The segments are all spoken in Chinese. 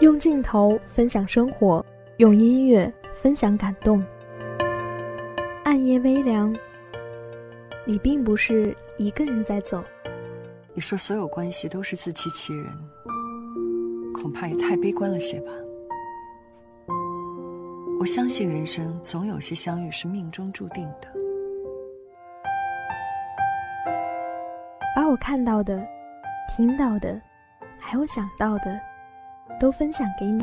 用镜头分享生活，用音乐分享感动。暗夜微凉，你并不是一个人在走。你说所有关系都是自欺欺人，恐怕也太悲观了些吧。我相信人生总有些相遇是命中注定的。把我看到的、听到的，还有想到的，都分享给你。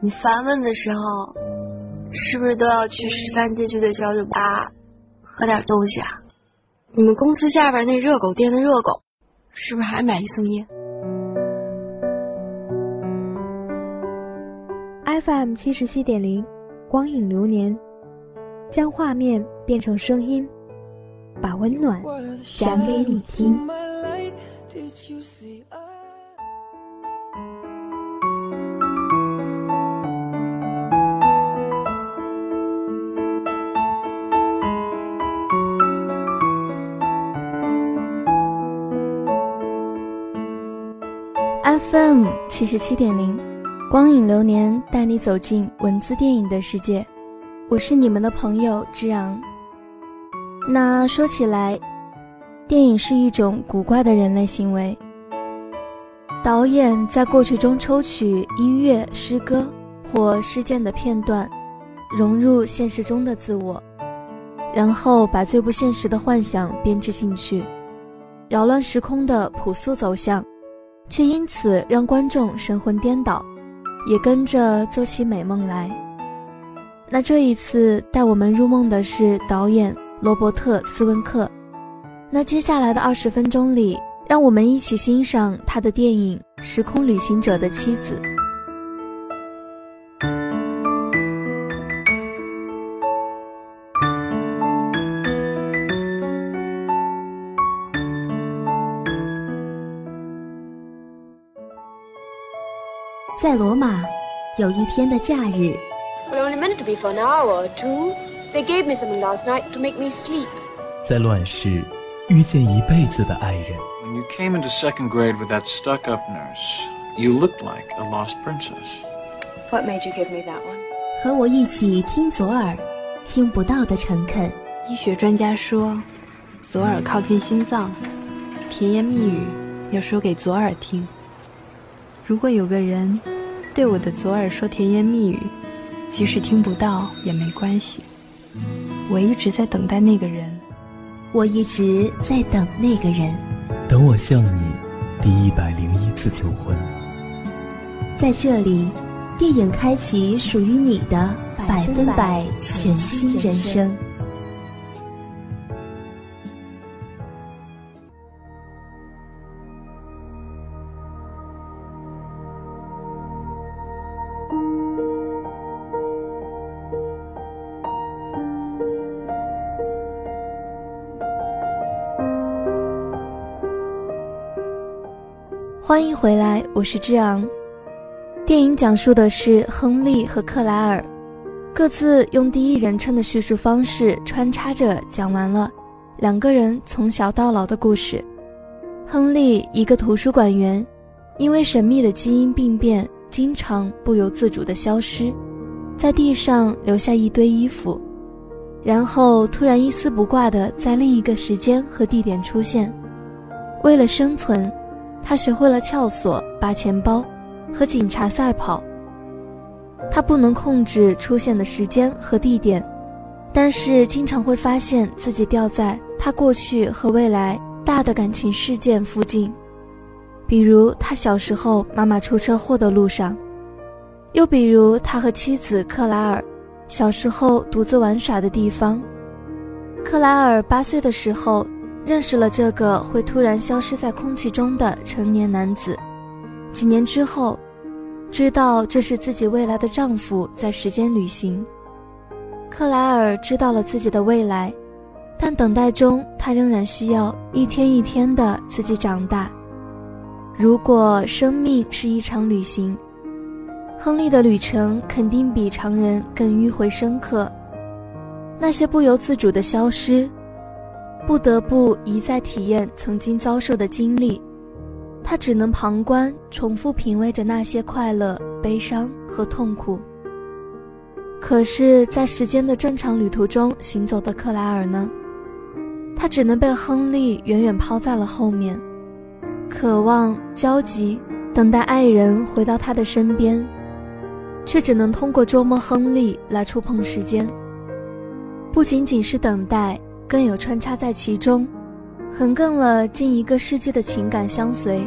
你烦闷的时候，是不是都要去十三街区的小酒吧喝点东西啊？你们公司下边那热狗店的热狗，是不是还买一送一？FM 七十七点零。光影流年，将画面变成声音，把温暖讲给你听。FM 七十七点零。光影流年带你走进文字电影的世界，我是你们的朋友之昂。那说起来，电影是一种古怪的人类行为。导演在过去中抽取音乐、诗歌或事件的片段，融入现实中的自我，然后把最不现实的幻想编织进去，扰乱时空的朴素走向，却因此让观众神魂颠倒。也跟着做起美梦来。那这一次带我们入梦的是导演罗伯特·斯温克。那接下来的二十分钟里，让我们一起欣赏他的电影《时空旅行者的妻子》。在罗马，有一天的假日。在乱世，遇见一辈子的爱人。When you came into second grade with that stuck-up nurse, you looked like a lost princess. What made you give me that one? 和我一起听左耳，听不到的诚恳。医学专家说，左耳靠近心脏，甜言蜜语要说给左耳听。如果有个人对我的左耳说甜言蜜语，即使听不到也没关系。我一直在等待那个人，我一直在等那个人，等我向你第一百零一次求婚。在这里，电影开启属于你的百分百全新人生。欢迎回来，我是志昂。电影讲述的是亨利和克莱尔，各自用第一人称的叙述方式穿插着讲完了两个人从小到老的故事。亨利，一个图书馆员，因为神秘的基因病变，经常不由自主地消失，在地上留下一堆衣服，然后突然一丝不挂地在另一个时间和地点出现。为了生存。他学会了撬锁、拔钱包，和警察赛跑。他不能控制出现的时间和地点，但是经常会发现自己掉在他过去和未来大的感情事件附近，比如他小时候妈妈出车祸的路上，又比如他和妻子克莱尔小时候独自玩耍的地方。克莱尔八岁的时候。认识了这个会突然消失在空气中的成年男子，几年之后，知道这是自己未来的丈夫在时间旅行。克莱尔知道了自己的未来，但等待中他仍然需要一天一天的自己长大。如果生命是一场旅行，亨利的旅程肯定比常人更迂回深刻。那些不由自主的消失。不得不一再体验曾经遭受的经历，他只能旁观，重复品味着那些快乐、悲伤和痛苦。可是，在时间的正常旅途中行走的克莱尔呢？他只能被亨利远远抛在了后面，渴望、焦急，等待爱人回到他的身边，却只能通过捉摸亨利来触碰时间。不仅仅是等待，更有穿插在其中，横亘了近一个世纪的情感相随。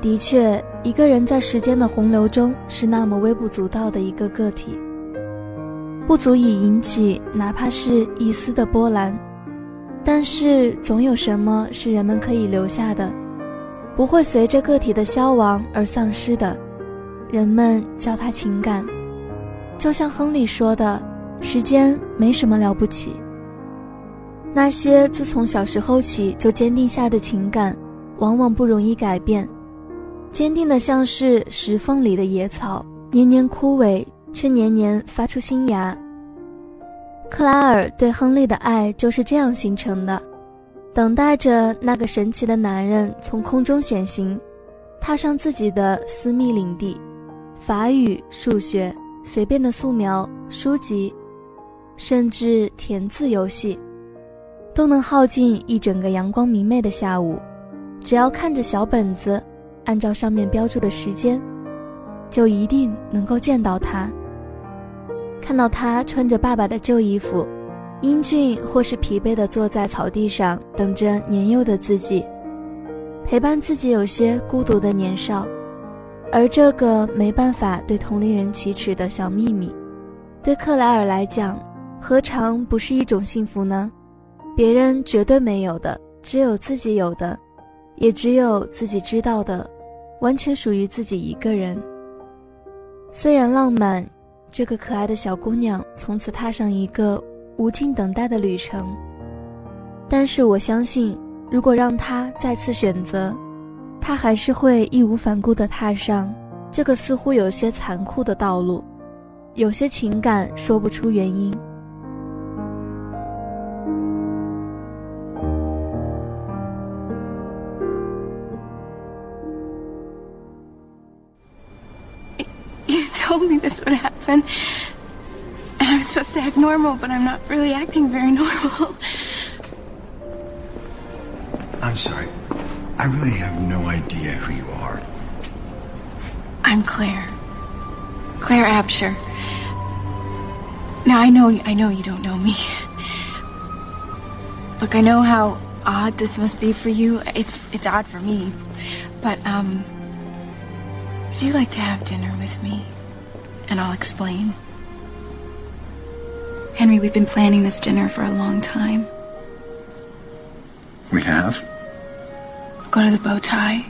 的确，一个人在时间的洪流中是那么微不足道的一个个体，不足以引起哪怕是一丝的波澜。但是总有什么是人们可以留下的，不会随着个体的消亡而丧失的。人们叫它情感，就像亨利说的：“时间没什么了不起。”那些自从小时候起就坚定下的情感，往往不容易改变，坚定的像是石缝里的野草，年年枯萎，却年年发出新芽。克莱尔对亨利的爱就是这样形成的，等待着那个神奇的男人从空中显形，踏上自己的私密领地。法语、数学、随便的素描、书籍，甚至填字游戏，都能耗尽一整个阳光明媚的下午。只要看着小本子，按照上面标注的时间，就一定能够见到他。看到他穿着爸爸的旧衣服，英俊或是疲惫地坐在草地上，等着年幼的自己，陪伴自己有些孤独的年少，而这个没办法对同龄人启齿的小秘密，对克莱尔来讲，何尝不是一种幸福呢？别人绝对没有的，只有自己有的，也只有自己知道的，完全属于自己一个人。虽然浪漫。这个可爱的小姑娘从此踏上一个无尽等待的旅程，但是我相信，如果让她再次选择，她还是会义无反顾地踏上这个似乎有些残酷的道路。有些情感说不出原因。Told me this would happen. And I'm supposed to act normal, but I'm not really acting very normal. I'm sorry. I really have no idea who you are. I'm Claire. Claire Absher. Now I know I know you don't know me. Look, I know how odd this must be for you. It's it's odd for me. But um would you like to have dinner with me? and I'll explain. Henry, we've been planning this dinner for a long time. We have? Go to the bow tie.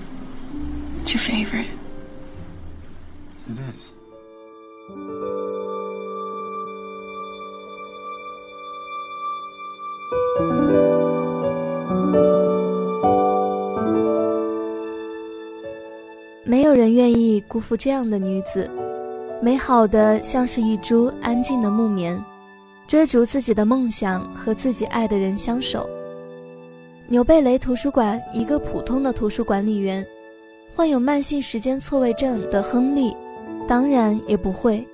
It's your favorite. It is. 没有人愿意辜负这样的女子。 美好的像是一株安静的木棉，追逐自己的梦想和自己爱的人相守。纽贝雷图书馆一个普通的图书管理员，患有慢性时间错位症的亨利，当然也不会。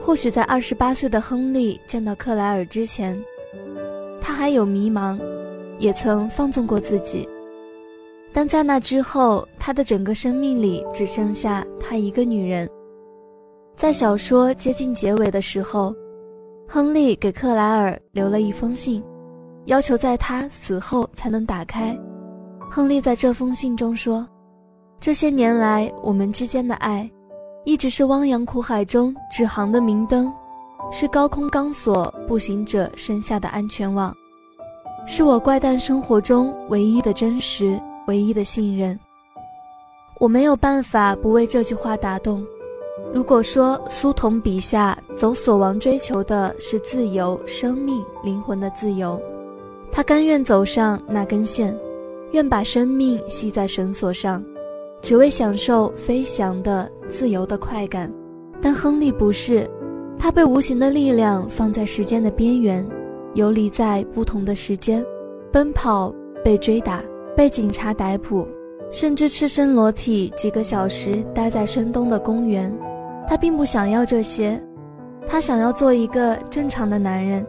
或许在二十八岁的亨利见到克莱尔之前，他还有迷茫，也曾放纵过自己。但在那之后，他的整个生命里只剩下他一个女人。在小说接近结尾的时候，亨利给克莱尔留了一封信，要求在他死后才能打开。亨利在这封信中说：“这些年来，我们之间的爱，一直是汪洋苦海中指航的明灯，是高空钢索步行者身下的安全网，是我怪诞生活中唯一的真实，唯一的信任。我没有办法不为这句话打动。”如果说苏童笔下走索王追求的是自由、生命、灵魂的自由，他甘愿走上那根线，愿把生命系在绳索上，只为享受飞翔的自由的快感。但亨利不是，他被无形的力量放在时间的边缘，游离在不同的时间，奔跑，被追打，被警察逮捕，甚至赤身裸体几个小时待在深冬的公园。他并不想要这些，他想要做一个正常的男人，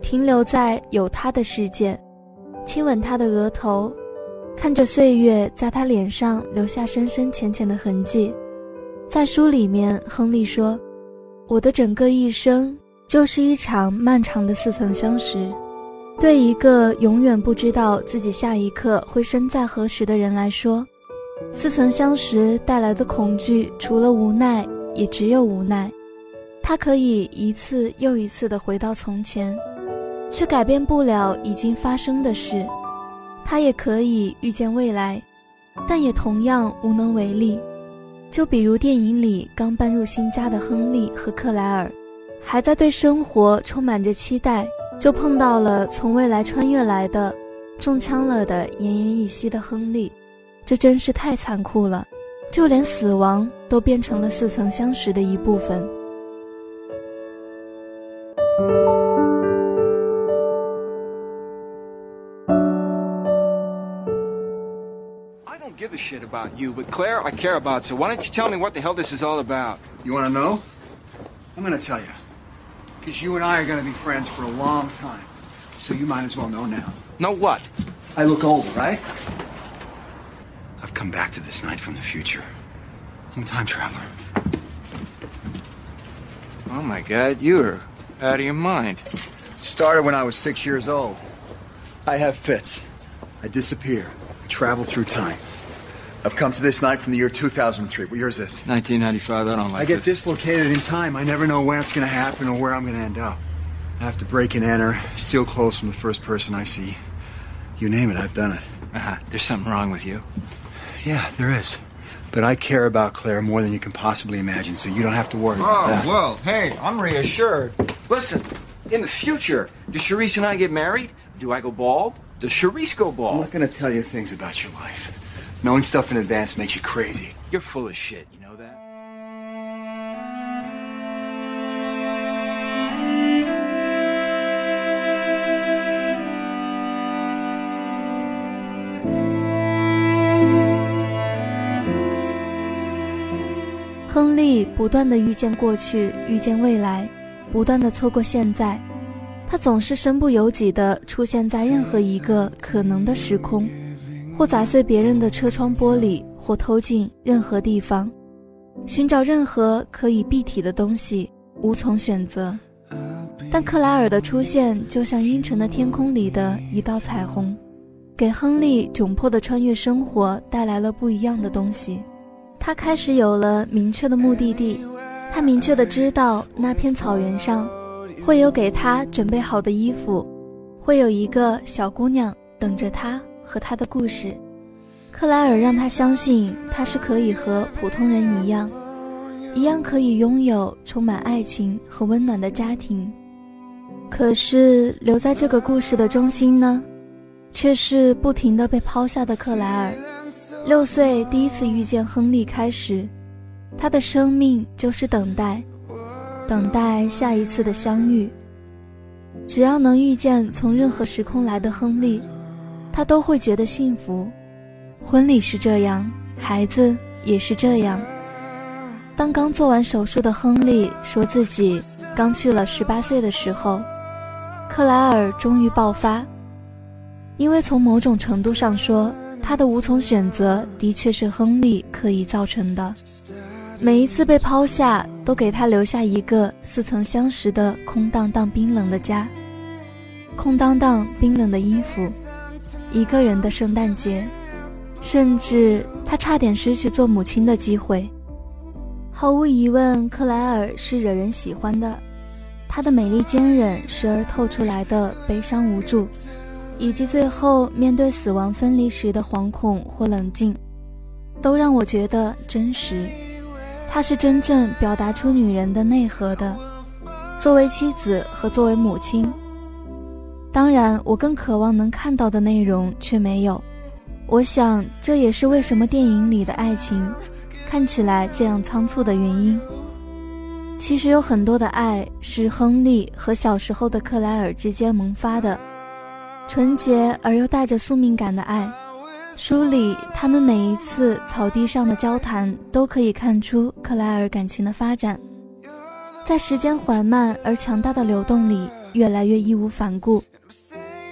停留在有他的世界，亲吻他的额头，看着岁月在他脸上留下深深浅浅的痕迹。在书里面，亨利说：“我的整个一生就是一场漫长的似曾相识。”对一个永远不知道自己下一刻会身在何时的人来说，似曾相识带来的恐惧，除了无奈，也只有无奈。他可以一次又一次地回到从前，却改变不了已经发生的事；他也可以预见未来，但也同样无能为力。就比如电影里刚搬入新家的亨利和克莱尔，还在对生活充满着期待。就碰到了从未来穿越来的中枪了的奄奄一息的亨利，这真是太残酷了，就连死亡都变成了似曾相识的一部分。I don't give a shit about you, but Claire, I care about. So why don't you tell me what the hell this is all about? You want to know? I'm going to tell you. Because you and I are going to be friends for a long time. So you might as well know now. Know what? I look old, right? I've come back to this night from the future. I'm a time traveler. Oh my god, you're out of your mind. Started when I was six years old. I have fits. I disappear. I travel through time. I've come to this night from the year 2003. What year is this? 1995, I don't like this. I get this. dislocated in time. I never know when it's going to happen or where I'm going to end up. I have to break and enter, steal clothes from the first person I see. You name it, I've done it. Uh-huh. There's something wrong with you. Yeah, there is. But I care about Claire more than you can possibly imagine, so you don't have to worry about Oh, that. well, hey, I'm reassured. Listen, in the future, do Charisse and I get married? Do I go bald? Does Charisse go bald? I'm not going to tell you things about your life. Knowing stuff in advance makes you crazy. You're full of shit, 不断的遇见过去，遇见未来，不断的错过现在。他总是身不由己地出现在任何一个可能的时空，或砸碎别人的车窗玻璃，或偷进任何地方，寻找任何可以蔽体的东西，无从选择。但克莱尔的出现就像阴沉的天空里的一道彩虹，给亨利窘迫的穿越生活带来了不一样的东西。他开始有了明确的目的地，他明确的知道那片草原上会有给他准备好的衣服，会有一个小姑娘等着他和他的故事。克莱尔让他相信他是可以和普通人一样，一样可以拥有充满爱情和温暖的家庭。可是留在这个故事的中心呢，却是不停的被抛下的克莱尔。六岁第一次遇见亨利开始，他的生命就是等待，等待下一次的相遇。只要能遇见从任何时空来的亨利，他都会觉得幸福。婚礼是这样，孩子也是这样。当刚做完手术的亨利说自己刚去了十八岁的时候，克莱尔终于爆发，因为从某种程度上说。他的无从选择，的确是亨利刻意造成的。每一次被抛下，都给他留下一个似曾相识的空荡荡、冰冷的家，空荡荡、冰冷的衣服，一个人的圣诞节，甚至他差点失去做母亲的机会。毫无疑问，克莱尔是惹人喜欢的，她的美丽坚韧，时而透出来的悲伤无助。以及最后面对死亡分离时的惶恐或冷静，都让我觉得真实。她是真正表达出女人的内核的，作为妻子和作为母亲。当然，我更渴望能看到的内容却没有。我想，这也是为什么电影里的爱情看起来这样仓促的原因。其实有很多的爱是亨利和小时候的克莱尔之间萌发的。纯洁而又带着宿命感的爱，书里，他们每一次草地上的交谈，都可以看出克莱尔感情的发展，在时间缓慢而强大的流动里，越来越义无反顾。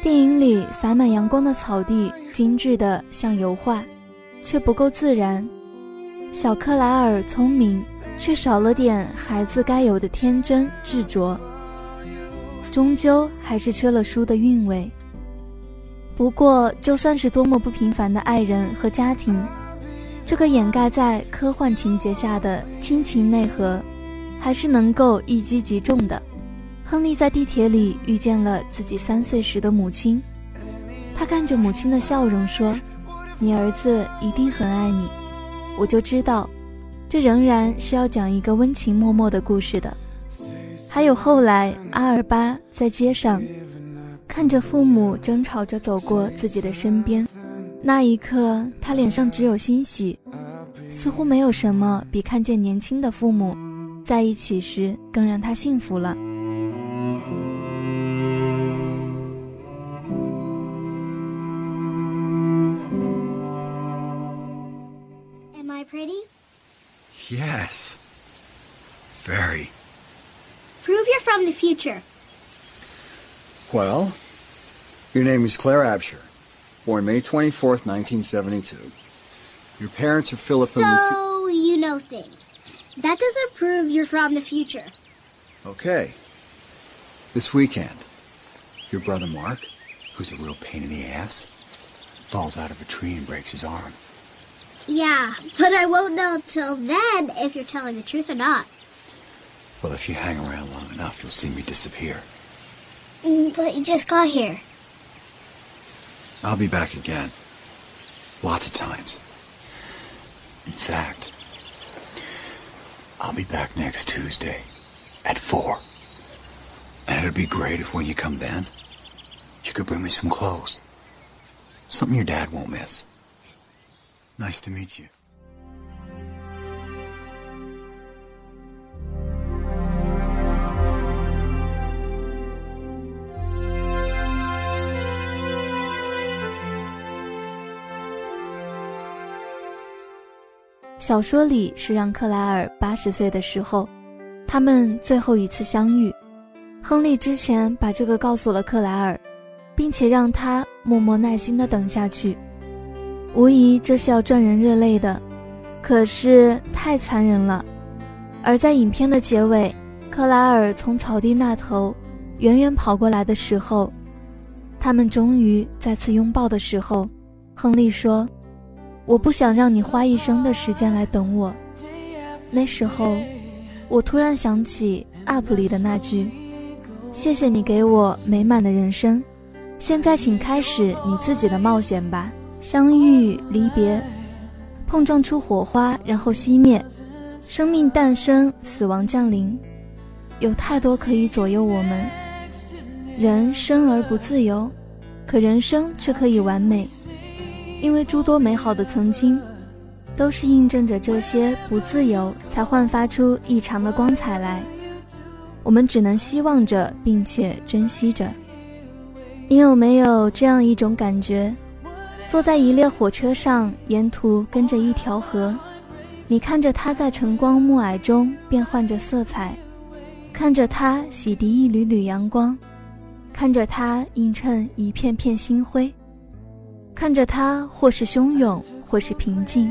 电影里洒满阳光的草地，精致的像油画，却不够自然。小克莱尔聪明，却少了点孩子该有的天真执着，终究还是缺了书的韵味。不过，就算是多么不平凡的爱人和家庭，这个掩盖在科幻情节下的亲情内核，还是能够一击即中的。亨利在地铁里遇见了自己三岁时的母亲，他看着母亲的笑容说：“你儿子一定很爱你。”我就知道，这仍然是要讲一个温情脉脉的故事的。还有后来，阿尔巴在街上。看着父母争吵着走过自己的身边，那一刻，他脸上只有欣喜，似乎没有什么比看见年轻的父母在一起时更让他幸福了。Am I pretty? Yes. Very. Prove you're from the future. Well, your name is Claire Absher, born May 24th, 1972. Your parents are Philip so, and Lucy. So, you know things. That doesn't prove you're from the future. Okay. This weekend, your brother Mark, who's a real pain in the ass, falls out of a tree and breaks his arm. Yeah, but I won't know till then if you're telling the truth or not. Well, if you hang around long enough, you'll see me disappear. Mm, but you just got here. I'll be back again. Lots of times. In fact, I'll be back next Tuesday at 4. And it'd be great if when you come then, you could bring me some clothes. Something your dad won't miss. Nice to meet you. 小说里是让克莱尔八十岁的时候，他们最后一次相遇。亨利之前把这个告诉了克莱尔，并且让他默默耐心地等下去。无疑这是要赚人热泪的，可是太残忍了。而在影片的结尾，克莱尔从草地那头远远跑过来的时候，他们终于再次拥抱的时候，亨利说。我不想让你花一生的时间来等我。那时候，我突然想起《UP》里的那句：“谢谢你给我美满的人生，现在请开始你自己的冒险吧。”相遇、离别，碰撞出火花，然后熄灭，生命诞生，死亡降临，有太多可以左右我们。人生而不自由，可人生却可以完美。因为诸多美好的曾经，都是印证着这些不自由，才焕发出异常的光彩来。我们只能希望着，并且珍惜着。你有没有这样一种感觉？坐在一列火车上，沿途跟着一条河，你看着它在晨光暮霭中变换着色彩，看着它洗涤一缕缕阳光，看着它映衬一片片星辉。看着他，或是汹涌，或是平静，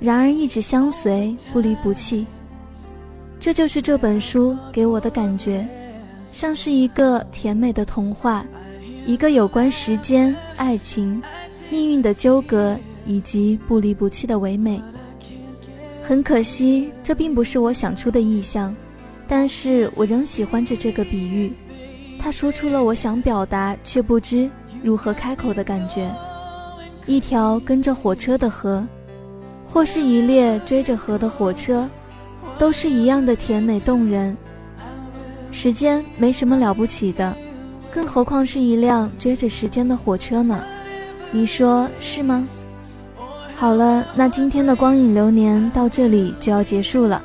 然而一直相随，不离不弃。这就是这本书给我的感觉，像是一个甜美的童话，一个有关时间、爱情、命运的纠葛以及不离不弃的唯美。很可惜，这并不是我想出的意象，但是我仍喜欢着这个比喻，它说出了我想表达却不知如何开口的感觉。一条跟着火车的河，或是一列追着河的火车，都是一样的甜美动人。时间没什么了不起的，更何况是一辆追着时间的火车呢？你说是吗？好了，那今天的光影流年到这里就要结束了。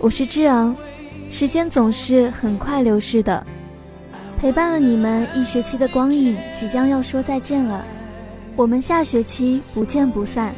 我是之昂，时间总是很快流逝的，陪伴了你们一学期的光影即将要说再见了。我们下学期不见不散。